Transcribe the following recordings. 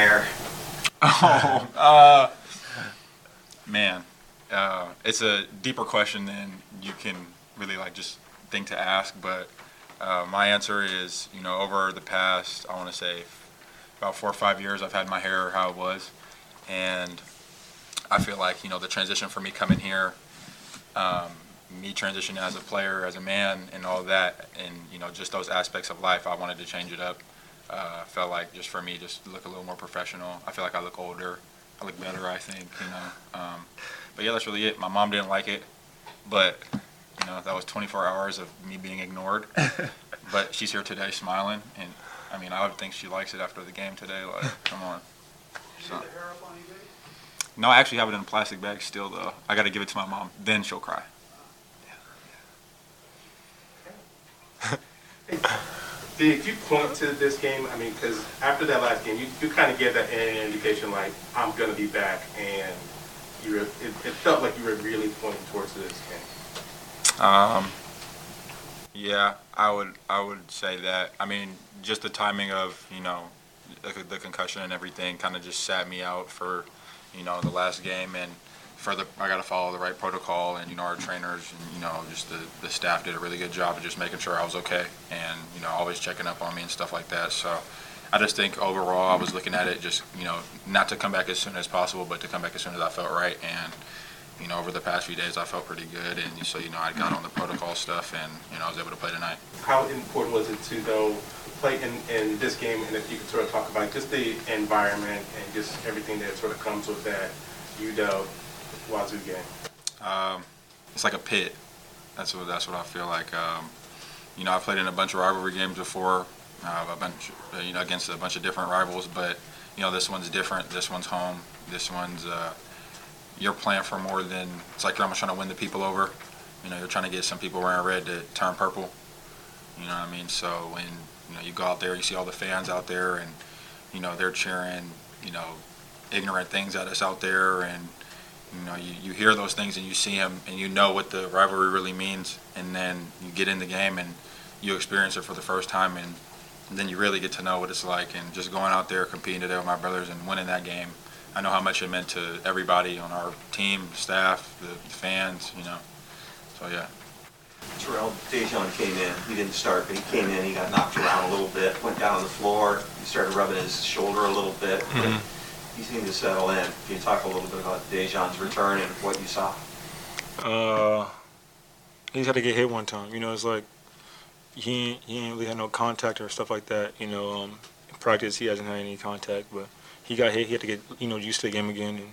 Oh, uh, man, uh, it's a deeper question than you can really like just think to ask. But uh, my answer is, you know, over the past, I want to say, about four or five years, I've had my hair how it was, and I feel like you know the transition for me coming here, um, me transitioning as a player, as a man, and all that, and you know just those aspects of life, I wanted to change it up. Uh, felt like just for me, just look a little more professional. I feel like I look older. I look better, I think, you know. Um, but yeah, that's really it. My mom didn't like it, but you know that was 24 hours of me being ignored. but she's here today, smiling, and I mean, I would think she likes it after the game today. Like, come on. So. No, I actually have it in a plastic bag still, though. I got to give it to my mom. Then she'll cry. Did you point to this game? I mean, because after that last game, you, you kind of gave that indication like I'm gonna be back, and you were, it, it felt like you were really pointing towards this game. Um, yeah, I would I would say that. I mean, just the timing of you know the, the concussion and everything kind of just sat me out for you know the last game and I got to follow the right protocol and you know our trainers and you know just the, the staff did a really good job of just making sure I was okay and you know always checking up on me and stuff like that. So I just think overall I was looking at it just you know not to come back as soon as possible, but to come back as soon as I felt right and you know, over the past few days, I felt pretty good, and so you know, I got on the protocol stuff, and you know, I was able to play tonight. How important was it to though play in, in this game, and if you could sort of talk about just the environment and just everything that sort of comes with that UW Um, it's like a pit. That's what that's what I feel like. Um, you know, I played in a bunch of rivalry games before, uh, a bunch, you know, against a bunch of different rivals, but you know, this one's different. This one's home. This one's uh, you're playing for more than it's like you're almost trying to win the people over. You know, you're trying to get some people wearing red to turn purple. You know what I mean? So when you know you go out there, you see all the fans out there, and you know they're cheering, you know, ignorant things at us out there, and you know you, you hear those things and you see them and you know what the rivalry really means, and then you get in the game and you experience it for the first time, and, and then you really get to know what it's like, and just going out there competing today with my brothers and winning that game I know how much it meant to everybody on our team, staff, the fans, you know. So yeah. Terrell Daejon came in. He didn't start, but he came in. He got knocked around a little bit. Went down on the floor. He started rubbing his shoulder a little bit. Mm-hmm. He seemed to settle in. Can you talk a little bit about Daejon's return and what you saw? Uh, he's had to get hit one time. You know, it's like he he ain't really had no contact or stuff like that. You know, um, in practice he hasn't had any contact, but he got hit. He had to get you know used to the game again. And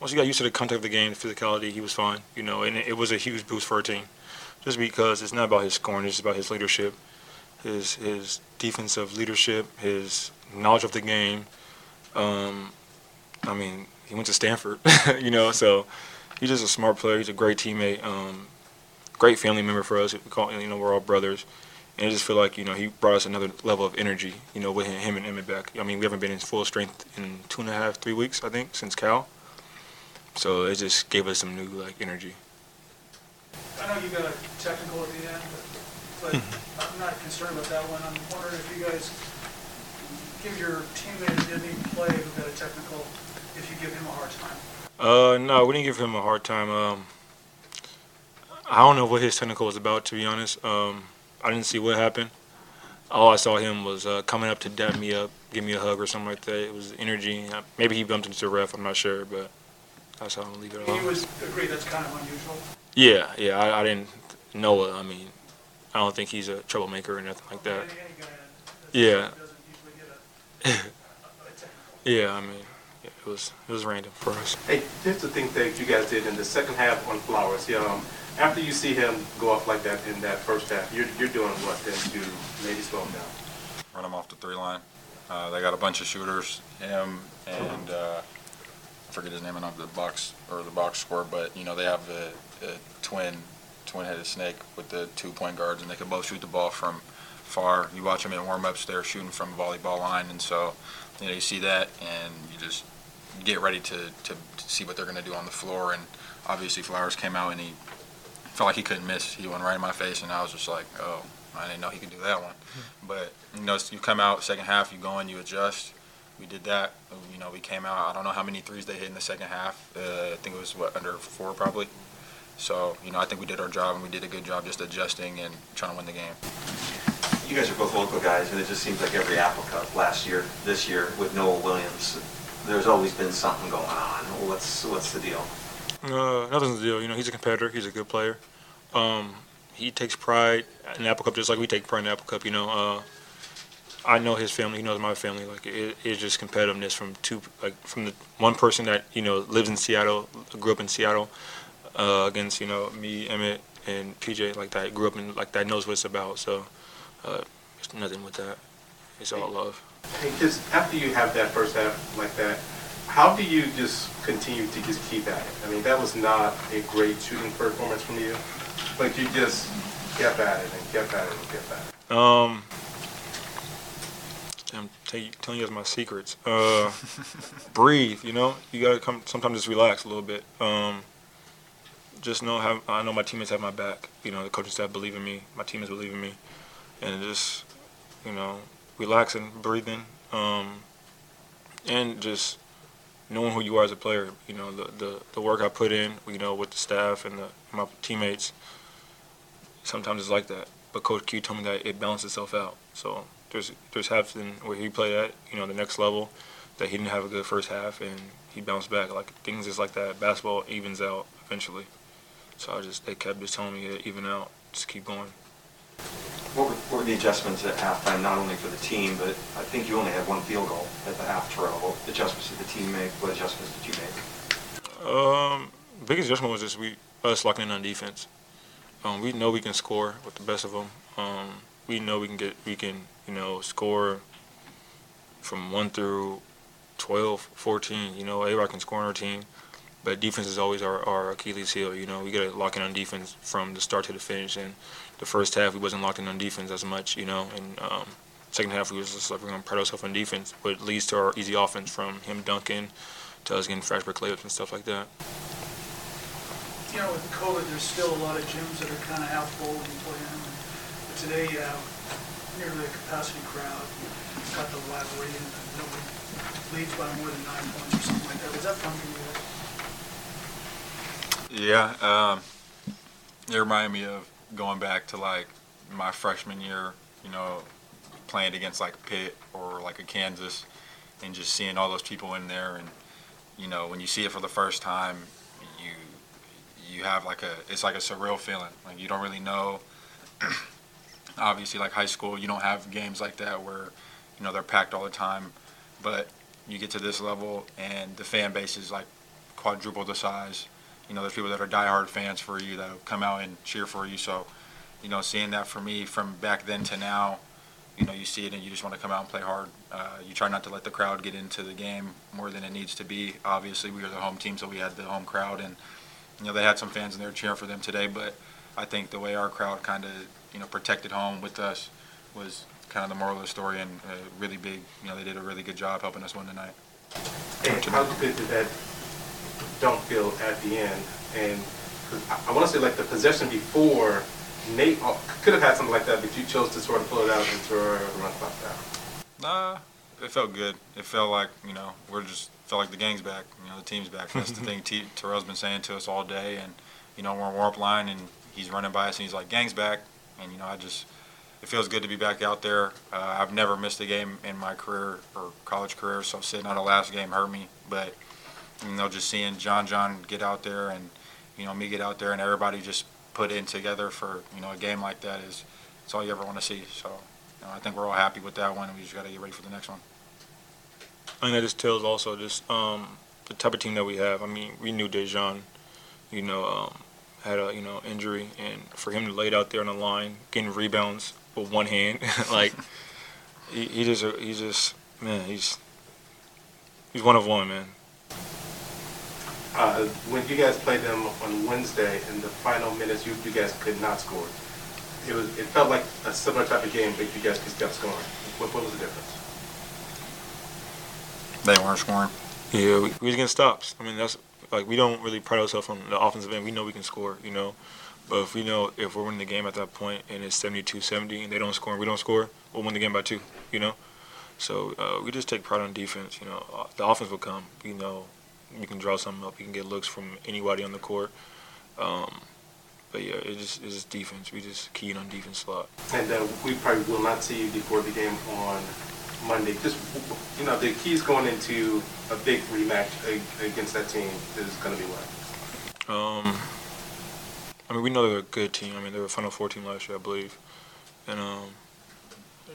once he got used to the contact of the game, the physicality, he was fine. You know, and it, it was a huge boost for our team, just because it's not about his scoring. It's about his leadership, his his defensive leadership, his knowledge of the game. Um, I mean, he went to Stanford, you know, so he's just a smart player. He's a great teammate, um, great family member for us. We call, you know, we're all brothers. And I just feel like, you know, he brought us another level of energy, you know, with him and Emmitt back. I mean, we haven't been in full strength in two and a half, three weeks, I think, since Cal. So it just gave us some new, like, energy. I know you got a technical at the end, but, but I'm not concerned about that one. I'm wondering if you guys give your teammate who didn't even play who got a technical, if you give him a hard time. Uh, no, we didn't give him a hard time. Um, I don't know what his technical was about, to be honest. Um, I didn't see what happened. All I saw him was uh, coming up to dap me up, give me a hug or something like that. It was energy. Maybe he bumped into the ref. I'm not sure, but that's how I'm gonna leave it He alone. was agreed that's kind of unusual. Yeah, yeah. I, I didn't know it. I mean, I don't think he's a troublemaker or nothing like that. Any, any guy that Yeah. doesn't usually get a, a technical. Yeah, I mean, was it was random for us. Hey, here's the thing that you guys did in the second half on Flowers. Yeah, Um, after you see him go off like that in that first half, you're, you're doing what then to maybe slow him down? run him off the three line. Uh, they got a bunch of shooters, him and uh, I forget his name of the box or the box score, but you know they have a, the twin twin-headed snake with the two point guards, and they can both shoot the ball from far. You watch them in warm-ups; they're shooting from the volleyball line, and so you know you see that, and you just get ready to, to, to see what they're going to do on the floor. And obviously, Flowers came out and he felt like he couldn't miss. He went right in my face, and I was just like, oh, I didn't know he could do that one. But you know, you come out second half, you go in, you adjust. We did that. You know, we came out. I don't know how many threes they hit in the second half. Uh, I think it was what under four probably. So you know, I think we did our job and we did a good job just adjusting and trying to win the game. You guys are both local guys, and it just seems like every Apple Cup last year, this year with Noah Williams, there's always been something going on. What's what's the deal? Uh, nothing's the deal. You know, he's a competitor. He's a good player. Um, he takes pride in Apple Cup just like we take pride in Apple Cup. You know, uh, I know his family. He knows my family. Like it, it's just competitiveness from two, like from the one person that you know lives in Seattle, grew up in Seattle, uh, against you know me, Emmitt, and PJ. Like that grew up in like that knows what it's about. So uh, there's nothing with that. It's all love. Just after you have that first half like that, how do you just continue to just keep at it? I mean, that was not a great shooting performance from you, but you just kept at it and kept at it and kept at it. Um, I'm you, telling you guys my secrets. Uh, breathe. You know, you gotta come. Sometimes just relax a little bit. Um, just know have I know my teammates have my back. You know, the coaching staff believe in me. My teammates believe in me, and just you know, relaxing, breathing, um, and just knowing who you are as a player. You know, the the, the work I put in. You know, with the staff and the, my teammates. Sometimes it's like that, but Coach Q told me that it balances itself out. So there's there's halves where he played at, you know, the next level, that he didn't have a good first half and he bounced back. Like things is like that. Basketball evens out eventually. So I just they kept just telling me to even out, just keep going. What what were the adjustments at halftime, not only for the team, but I think you only had one field goal at the half, Terrell. What adjustments did the team make? What adjustments did you make? Um, biggest adjustment was just we us locking in on defense. Um, we know we can score with the best of them. Um, we know we can get we can you know score from one through 12, 14. You know, A-Rod can score on our team, but defense is always our, our Achilles heel. You know, we got to lock in on defense from the start to the finish. And the first half we wasn't locked in on defense as much. You know, and um, second half we was just like we're gonna pride ourselves on defense, but leads to our easy offense from him dunking to us getting fast break layups and stuff like that. You know, with COVID, there's still a lot of gyms that are kind of half full when you play in. But today, you have nearly a capacity crowd. You've got the rivalry and nobody leads by more than nine points or something like that. Was that fun for you? Yeah, um, it reminded me of going back to like my freshman year, you know, playing against like Pitt or like a Kansas, and just seeing all those people in there, and you know, when you see it for the first time, you you have like a it's like a surreal feeling. Like you don't really know. Obviously, like high school, you don't have games like that where you know they're packed all the time, but you get to this level and the fan base is like quadruple the size. You know, there's people that are diehard fans for you that come out and cheer for you. So, you know, seeing that for me from back then to now, you know, you see it and you just want to come out and play hard. Uh, you try not to let the crowd get into the game more than it needs to be. Obviously, we were the home team, so we had the home crowd, and you know they had some fans in there cheering for them today. But I think the way our crowd kind of you know protected home with us was kind of the moral of the story and uh, really big. You know, they did a really good job helping us win tonight. And how good did that dunk feel at the end? And I, I want to say like the possession before, Nate uh, could have had something like that, but you chose to sort of pull it out and throw it run clock down. Nah, it felt good. It felt like you know we're just felt like the gang's back. You know, the team's back. That's the thing T- Terrell's been saying to us all day, and you know we're on warm up line, and he's running by us, and he's like, "Gang's back," and you know I just it feels good to be back out there. Uh, I've never missed a game in my career or college career, so sitting out a last game hurt me. But you know, just seeing John John get out there and you know me get out there and everybody just put in together for you know a game like that is it's all you ever want to see. So you know, I think we're all happy with that one, and we just got to get ready for the next one. I think that just tells also just um, the type of team that we have. I mean, we knew Daejon, you know, um, had a you know injury, and for him to lay it out there on the line, getting rebounds with one hand, like he, he just he just man, he's he's one of one, man. Uh, when you guys played them on Wednesday, in the final minutes, you, you guys could not score. It was it felt like a similar type of game, but you guys just kept scoring. What, what was the difference? They weren't scoring. Yeah, we, we was getting stops. I mean, that's like we don't really pride ourselves on the offensive end. We know we can score, you know. But if we know if we're winning the game at that point and it's 72-70 and they don't score and we don't score, we'll win the game by two, you know. So uh, we just take pride on defense. You know, Uh, the offense will come. You know, we can draw something up. You can get looks from anybody on the court. Um, but yeah, it's just it's just defense. We just keying on defense a lot. And uh, we probably will not see you before the game on Monday. Just you know, the keys going into a big rematch against that team is going to be what? Um, I mean, we know they're a good team. I mean, they were a Final Four team last year, I believe, and um,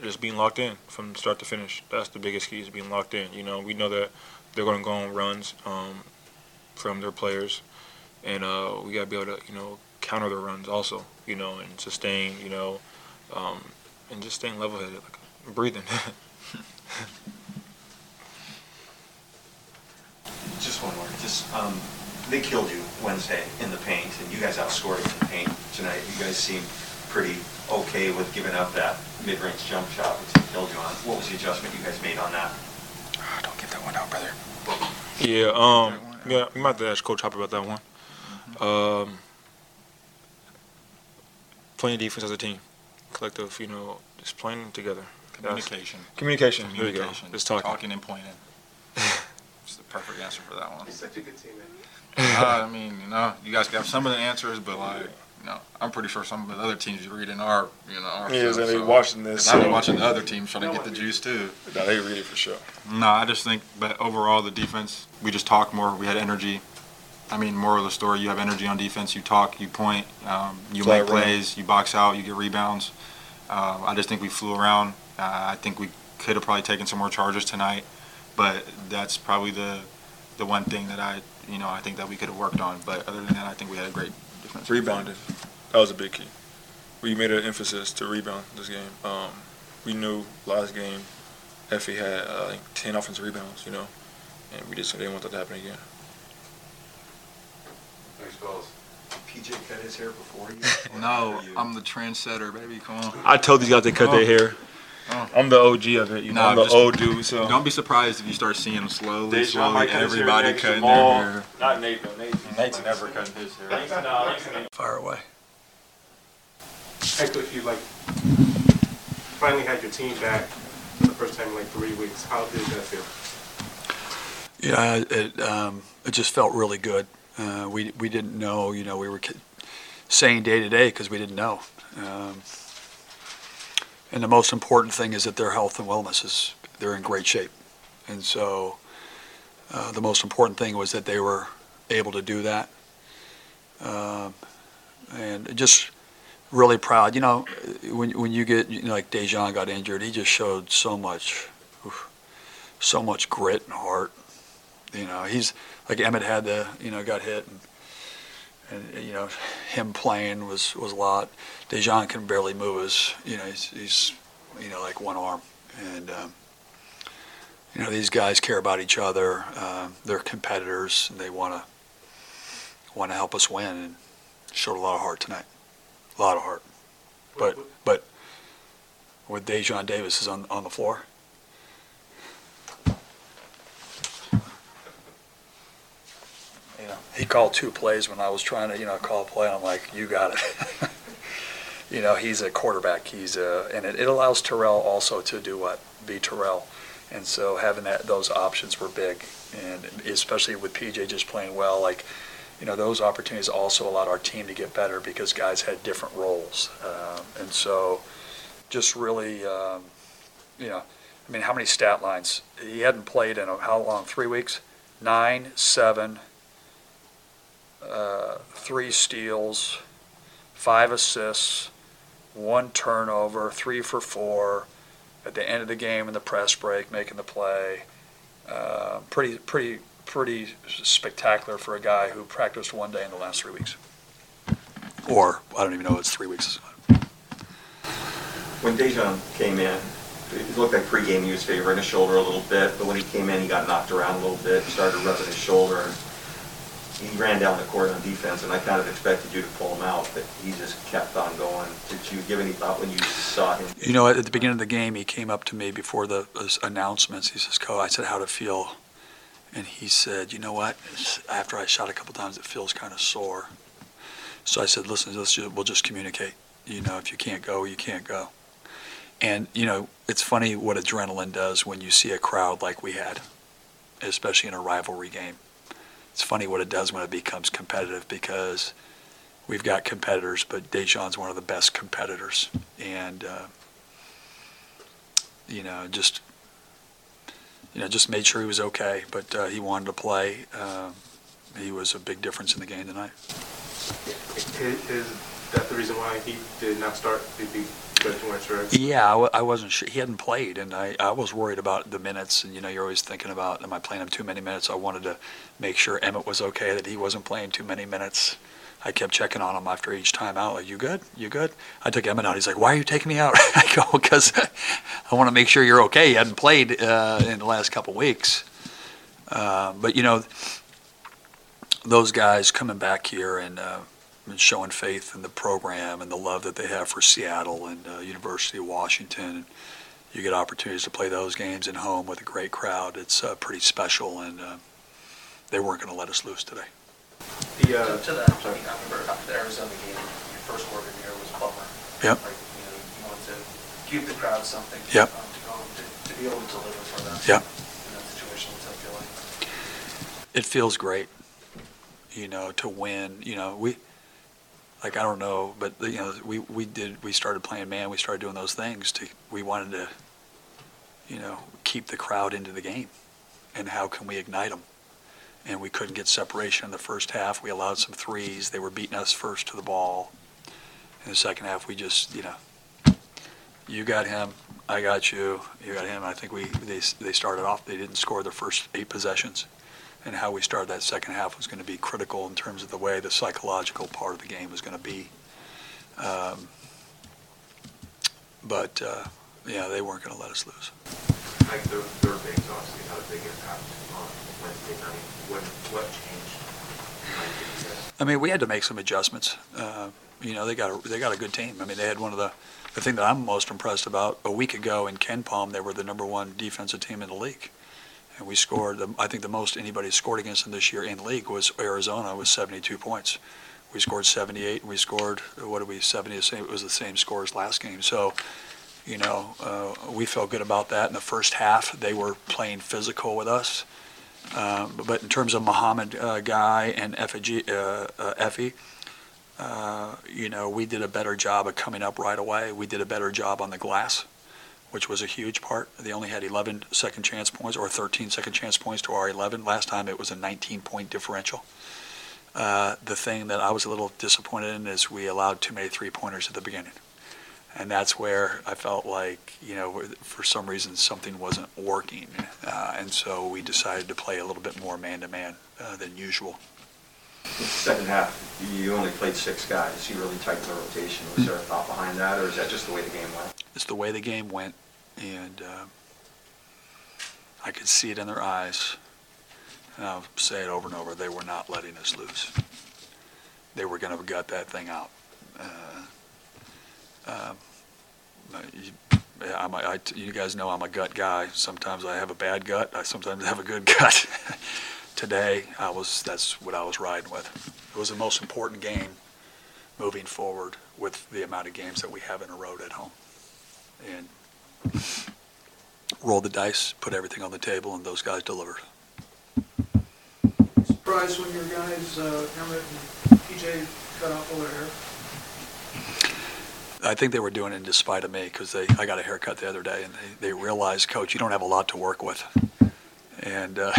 just being locked in from start to finish. That's the biggest key is being locked in. You know, we know that they're going to go on runs um, from their players, and uh, we got to be able to, you know, counter their runs also. You know, and sustain. You know, um, and just staying level-headed, like breathing. Just one more, just, um, they killed you Wednesday in the paint, and you guys outscored in the paint tonight. You guys seem pretty okay with giving up that mid-range jump shot, which they killed you on. What was the adjustment you guys made on that? Ah, don't give that one out, brother. Yeah, um, yeah, we might have to ask Coach Hopper about that one. Um, playing defense as a team, collective, you know, just playing together. That's- Communication. Communication. There you go. Communication. Just talking. Talking and pointing. It's the perfect answer for that one. He's such a good teammate. Uh, I mean, you know, you guys have some of the answers, but like, you know, I'm pretty sure some of the other teams you read in our, you know, our Yeah, stuff, they so- watching this, I've been watching the other teams trying to get the juice too. No, they read it for sure. No, I just think, but overall, the defense, we just talked more. We had energy. I mean, moral of the story, you have energy on defense. You talk, you point, um, you Fly make around. plays, you box out, you get rebounds. Uh, I just think we flew around. Uh, I think we could have probably taken some more charges tonight, but that's probably the the one thing that I, you know, I think that we could have worked on. But other than that, I think we had a great defense. Rebounded. That was a big key. We made an emphasis to rebound this game. Um, we knew last game, Efe had uh, like ten offensive rebounds, you know, and we just didn't want that to happen again. Thanks, fellas. PJ cut his hair before you? No, I'm the trendsetter, baby. Come on. I told these guys they cut their hair. Oh. I'm the OG of it, you know. No, I'm the just- old dude, so. Don't be surprised if you start seeing them slowly, Daejon slowly. might cut hair Everybody next, cutting Jamal- their hair. Not Nate, though. Nate, Nate's never cutting his hair. Fire away. Hey, if you like finally had your team back for the first time in like three weeks. How did that feel? Yeah, it, um, it just felt really good. Uh, we, we didn't know, you know, we were saying day to day because we didn't know. Um, and the most important thing is that their health and wellness is, they're in great shape. And so uh, the most important thing was that they were able to do that. Um, and just really proud. You know, when, when you get, you know, like Daejon got injured, he just showed so much, oof, so much grit and heart. You know, he's like Emmitt had the, you know, got hit, and, and you know, him playing was was a lot. Daejon can barely move his, you know, he's, he's you know, like one arm, and um, you know, these guys care about each other. Um, they're competitors, and they want to want to help us win, and showed a lot of heart tonight, a lot of heart. But but with Daejon Davis is on on the floor. You know, he called two plays when I was trying to, you know, call a play. And I'm like, you got it. you know, he's a quarterback. He's a, and it, it allows Terrell also to do what? Be Terrell. And so having that, those options were big. And especially with PJ just playing well, like, you know, those opportunities also allowed our team to get better because guys had different roles. Um, and so just really, um, you know, I mean, how many stat lines? He hadn't played in a, how long? Three weeks? Nine, seven, uh, three steals, five assists, one turnover, three for four. At the end of the game in the press break, making the play, uh, pretty, pretty, pretty spectacular for a guy who practiced one day in the last three weeks. Or, I don't even know, it's three weeks. When Daejon came in, it looked like pregame he was favoring his shoulder a little bit, but when he came in, he got knocked around a little bit, started rubbing his shoulder, and he ran down the court on defense, and I kind of expected you to pull him out, but he just kept on going. Did you give any thought when you saw him? You know, at the beginning of the game, he came up to me before the uh, announcements. He says, "Co," I said, "How to feel?" And he said, "You know what? After I shot a couple times, it feels kind of sore." So I said, "Listen, let's just, we'll just communicate. You know, if you can't go, you can't go." And you know, it's funny what adrenaline does when you see a crowd like we had, especially in a rivalry game. It's funny what it does when it becomes competitive because we've got competitors, but Daejon's one of the best competitors, and uh, you know, just you know, just made sure he was okay. But uh, he wanted to play. Uh, he was a big difference in the game tonight. Is, is that the reason why he did not start? Did he Yeah, I, w- I wasn't sure. He hadn't played, and I, I was worried about the minutes. And you know, you're always thinking about, am I playing him too many minutes? I wanted to make sure Emmitt was okay, that he wasn't playing too many minutes. I kept checking on him after each time out, like, you good? You good? I took Emmitt out. He's like, why are you taking me out? I go, because I want to make sure you're okay. He hadn't played uh, in the last couple weeks. Uh, but, you know, those guys coming back here and, uh, and showing faith in the program and the love that they have for Seattle and uh, University of Washington. And you get opportunities to play those games at home with a great crowd. It's uh, pretty special, and uh, they weren't going to let us lose today. The, uh, To to that point, I remember the Arizona game, your first word in here was a bummer. Yep. Like, you know, you wanted to give the crowd something. Yep. um, To go, to, to be able to deliver for them. Yep. In that situation, what's that feel like? It feels great, you know, to win. You know, we like I don't know, but you know, we we did we started playing man. We started doing those things. To we wanted to, you know, keep the crowd into the game, and how can we ignite them? And we couldn't get separation in the first half. We allowed some threes. They were beating us first to the ball. In the second half, we just, you know, you got him, I got you, you got him. I think we they they started off. They didn't score the first eight possessions and how we started that second half was going to be critical in terms of the way the psychological part of the game was going to be. Um, but uh, yeah, they weren't going to let us lose. Like their, their obviously had a big impact on Wednesday night. What, what changed? Like, did you guys- I mean, we had to make some adjustments. Uh, you know, they got a, they got a good team. I mean, they had one of the the thing that I'm most impressed about. A week ago in KenPom, they were the number one defensive team in the league, and we scored. The, I think the most anybody scored against them this year in league was Arizona, with 72 points. We scored 78, and we scored what did we 70? The same. It was the same score as last game. So, you know, uh, we felt good about that. In the first half, they were playing physical with us. Um, but in terms of Muhammad uh, Guy and Efe, uh, uh, Efe, uh, you know, we did a better job of coming up right away. We did a better job on the glass, which was a huge part. They only had 11 second chance points or 13 second chance points to our 11. Last time it was a 19 point differential. Uh, the thing that I was a little disappointed in is we allowed too many three pointers at the beginning. And that's where I felt like, you know, for some reason something wasn't working. Uh, and so we decided to play a little bit more man to man than usual. Second half, you only played six guys. You really tightened the rotation. Was there a thought behind that, or is that just the way the game went? It's the way the game went, and uh, I could see it in their eyes. And I'll say it over and over. They were not letting us lose. They were going to gut that thing out. Uh, um, you, I'm a, I, you guys know I'm a gut guy. Sometimes I have a bad gut. I sometimes have a good gut. Today, I was that's what I was riding with. It was the most important game moving forward with the amount of games that we have in a row at home. And roll the dice, put everything on the table, and those guys delivered. Surprised when your guys, uh, Emmitt and PJ cut off over there. I think they were doing it in despite of me because they I got a haircut the other day and they, they realized, Coach, you don't have a lot to work with. And, uh,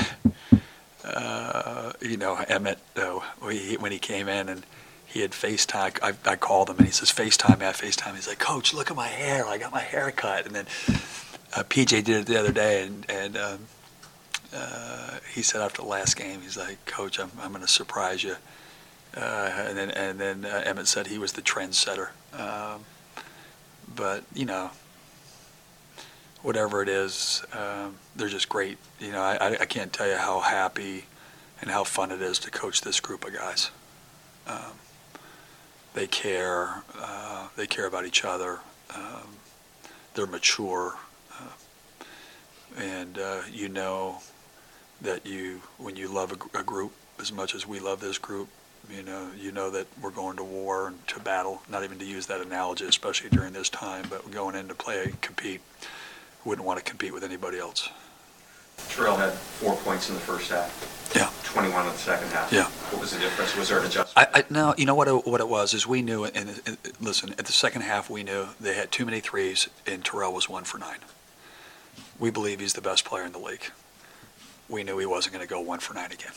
uh, you know, Emmitt, uh, we, when he came in and he had FaceTime, I, I called him and he says, FaceTime me, FaceTime. He's like, Coach, look at my hair. I got my hair cut. And then uh, PJ did it the other day and, and um, uh, he said after the last game, he's like, Coach, I'm, I'm going to surprise you. Uh, and then, and then uh, Emmitt said he was the trendsetter. Um, but, you know, whatever it is, um, they're just great. You know, I, I- I can't tell you how happy and how fun it is to coach this group of guys. Um, they care. Uh, they care about each other. Um, they're mature, uh, and uh, you know that you, when you love a, a group as much as we love this group, you know, you know that we're going to war and to battle. Not even to use that analogy, especially during this time, but going in to play compete. Wouldn't want to compete with anybody else. Terrell had four points in the first half. Yeah. 21 in the second half. Yeah. What was the difference? Was there an adjustment? I, I no, you know what it, what it was is we knew, and, and listen, at the second half we knew they had too many threes, and Terrell was one for nine. We believe he's the best player in the league. We knew he wasn't going to go one for nine again,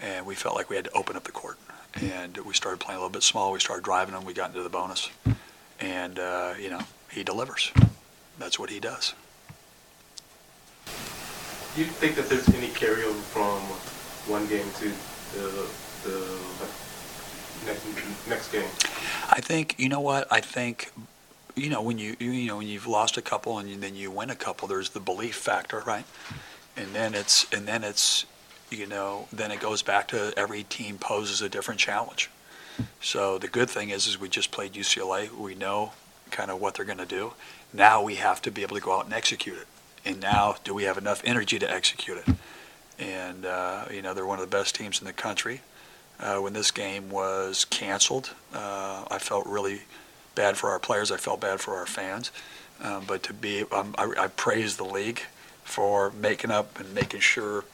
and we felt like we had to open up the court. And we started playing a little bit small. We started driving him. We got into the bonus, and uh, you know he delivers. That's what he does. Do you think that there's any carryover from one game to the, the next, next game? I think you know what I think. You know when you you know when you've lost a couple and then you win a couple, there's the belief factor, right? And then it's and then it's you know then it goes back to every team poses a different challenge. So the good thing is is we just played UCLA. We know kind of what they're going to do. Now we have to be able to go out and execute it. And now do we have enough energy to execute it? And uh, you know they're one of the best teams in the country uh, when this game was canceled. Uh, I felt really bad for our players. I felt bad for our fans. Um, but to be, um, I, I praise the league for making up and making sure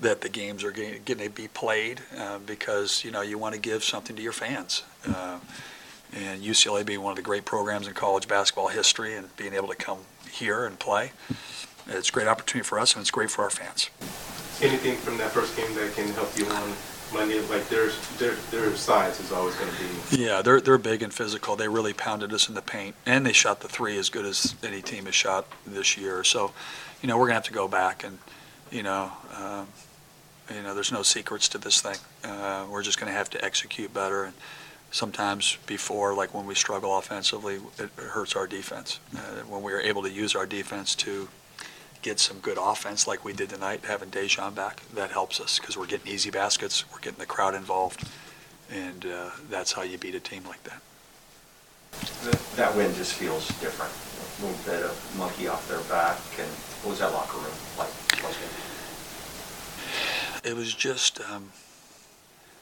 that the games are getting, getting to be played uh, because you know you want to give something to your fans. And UCLA being one of the great programs in college basketball history and being able to come here and play, it's a great opportunity for us and it's great for our fans. Anything from that first game that can help you on Monday? Like there's, their, their size is always going to be. Yeah, they're they're big and physical. They really pounded us in the paint, and they shot the three as good as any team has shot this year. So, you know, we're gonna have to go back and, you know, um, you know, there's no secrets to this thing. Uh, we're just gonna have to execute better. And sometimes before, like when we struggle offensively, it hurts our defense. Uh, when we are able to use our defense to get some good offense like we did tonight, having Daejon back, that helps us because we're getting easy baskets, we're getting the crowd involved, and uh, that's how you beat a team like that. That- win just feels different. A little bit of monkey off their back. And what was that locker room like? It was just, um,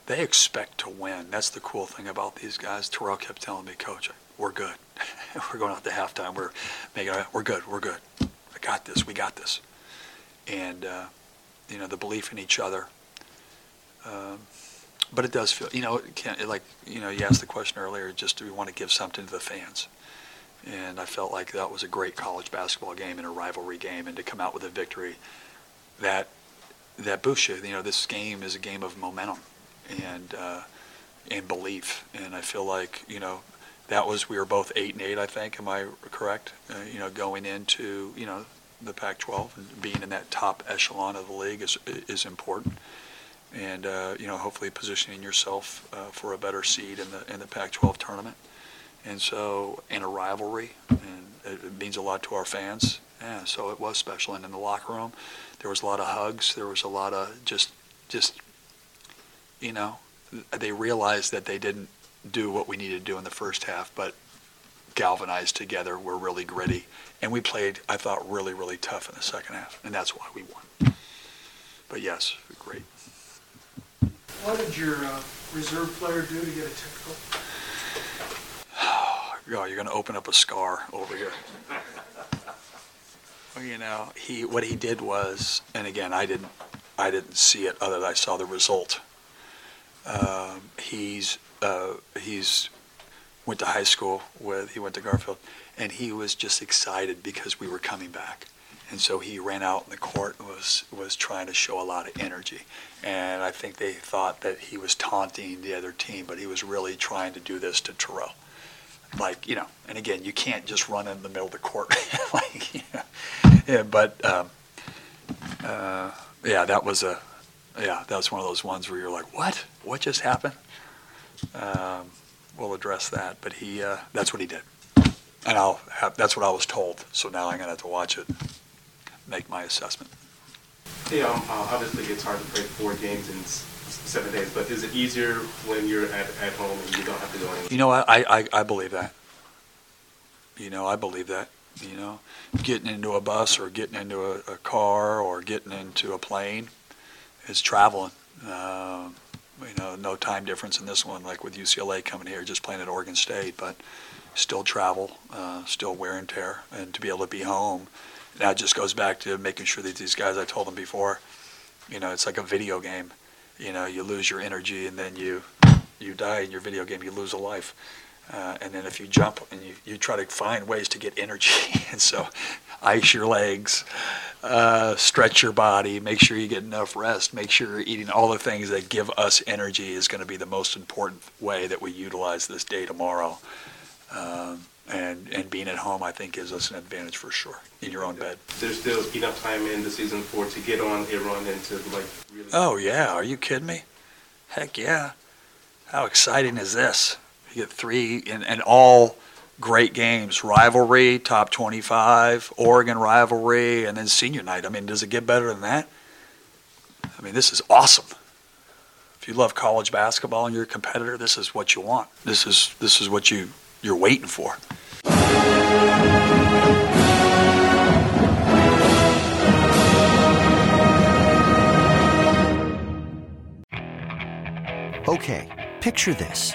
they expect to win. That's the cool thing about these guys. Terrell kept telling me, Coach, we're good. we're going out to halftime. We're making, we're good. We're good. I got this. We got this. And, uh, you know, the belief in each other. Um, but it does feel, you know, it can't, it like, you know, you asked the question earlier, just do we want to give something to the fans? And I felt like that was a great college basketball game and a rivalry game, and to come out with a victory that that boosts you. You know, this game is a game of momentum and uh, and belief, and I feel like you know that was we were both eight and eight. I think, am I correct? Uh, you know, going into you know the Pac-12 and being in that top echelon of the league is is important. And uh, you know, hopefully positioning yourself uh, for a better seed in the in the Pac-12 tournament. And so, in a rivalry, and it, it means a lot to our fans. Yeah, so it was special. And in the locker room, there was a lot of hugs. There was a lot of just, just, you know, they realized that they didn't do what we needed to do in the first half, but galvanized together. We're really gritty, and we played. I thought really, really tough in the second half, and that's why we won. But yes, great. What did your uh, reserve player do to get a technical? Oh, God, you're going to open up a scar over here. Well, you know, he what he did was, and again, I didn't, I didn't see it other than I saw the result. Um, he's uh, he's went to high school with he went to Garfield, and he was just excited because we were coming back, and so he ran out in the court and was was trying to show a lot of energy, and I think they thought that he was taunting the other team, but he was really trying to do this to Terrell like you know, and again, you can't just run in the middle of the court, like, you know. yeah. But um, uh, yeah, that was a, yeah, that was one of those ones where you're like, what? What just happened? Um, we'll address that, but he, uh, that's what he did. And I'll have, that's what I was told, so now I'm gonna have to watch it, make my assessment. Yeah, um, uh, obviously it's hard to play four games in seven days, but is it easier when you're at, at home and you don't have to go anywhere? You know, I, I, I believe that. You know, I believe that. You know, getting into a bus or getting into a, a car or getting into a plane is traveling. Um, you know, no time difference in this one, like with UCLA coming here, just playing at Oregon State, but still travel, uh, still wear and tear, and to be able to be home. That just goes back to making sure that these guys, I told them before, you know, it's like a video game. You know, you lose your energy and then you you die in your video game, you lose a life. Uh, and then if you jump and you, you try to find ways to get energy, and so ice your legs, uh, stretch your body, make sure you get enough rest, make sure you're eating all the things that give us energy is going to be the most important way that we utilize this day tomorrow. Um, and, and being at home, I think, gives us an advantage for sure in your own bed. There's still enough time in the season for to get on a run and to like really. Oh, yeah. Are you kidding me? Heck yeah. How exciting is this? You get three and, and all great games rivalry, top 25, Oregon rivalry, and then senior night. I mean, does it get better than that? I mean, this is awesome. If you love college basketball and you're a competitor, this is what you want. This is this is what you you're waiting for. Okay, picture this.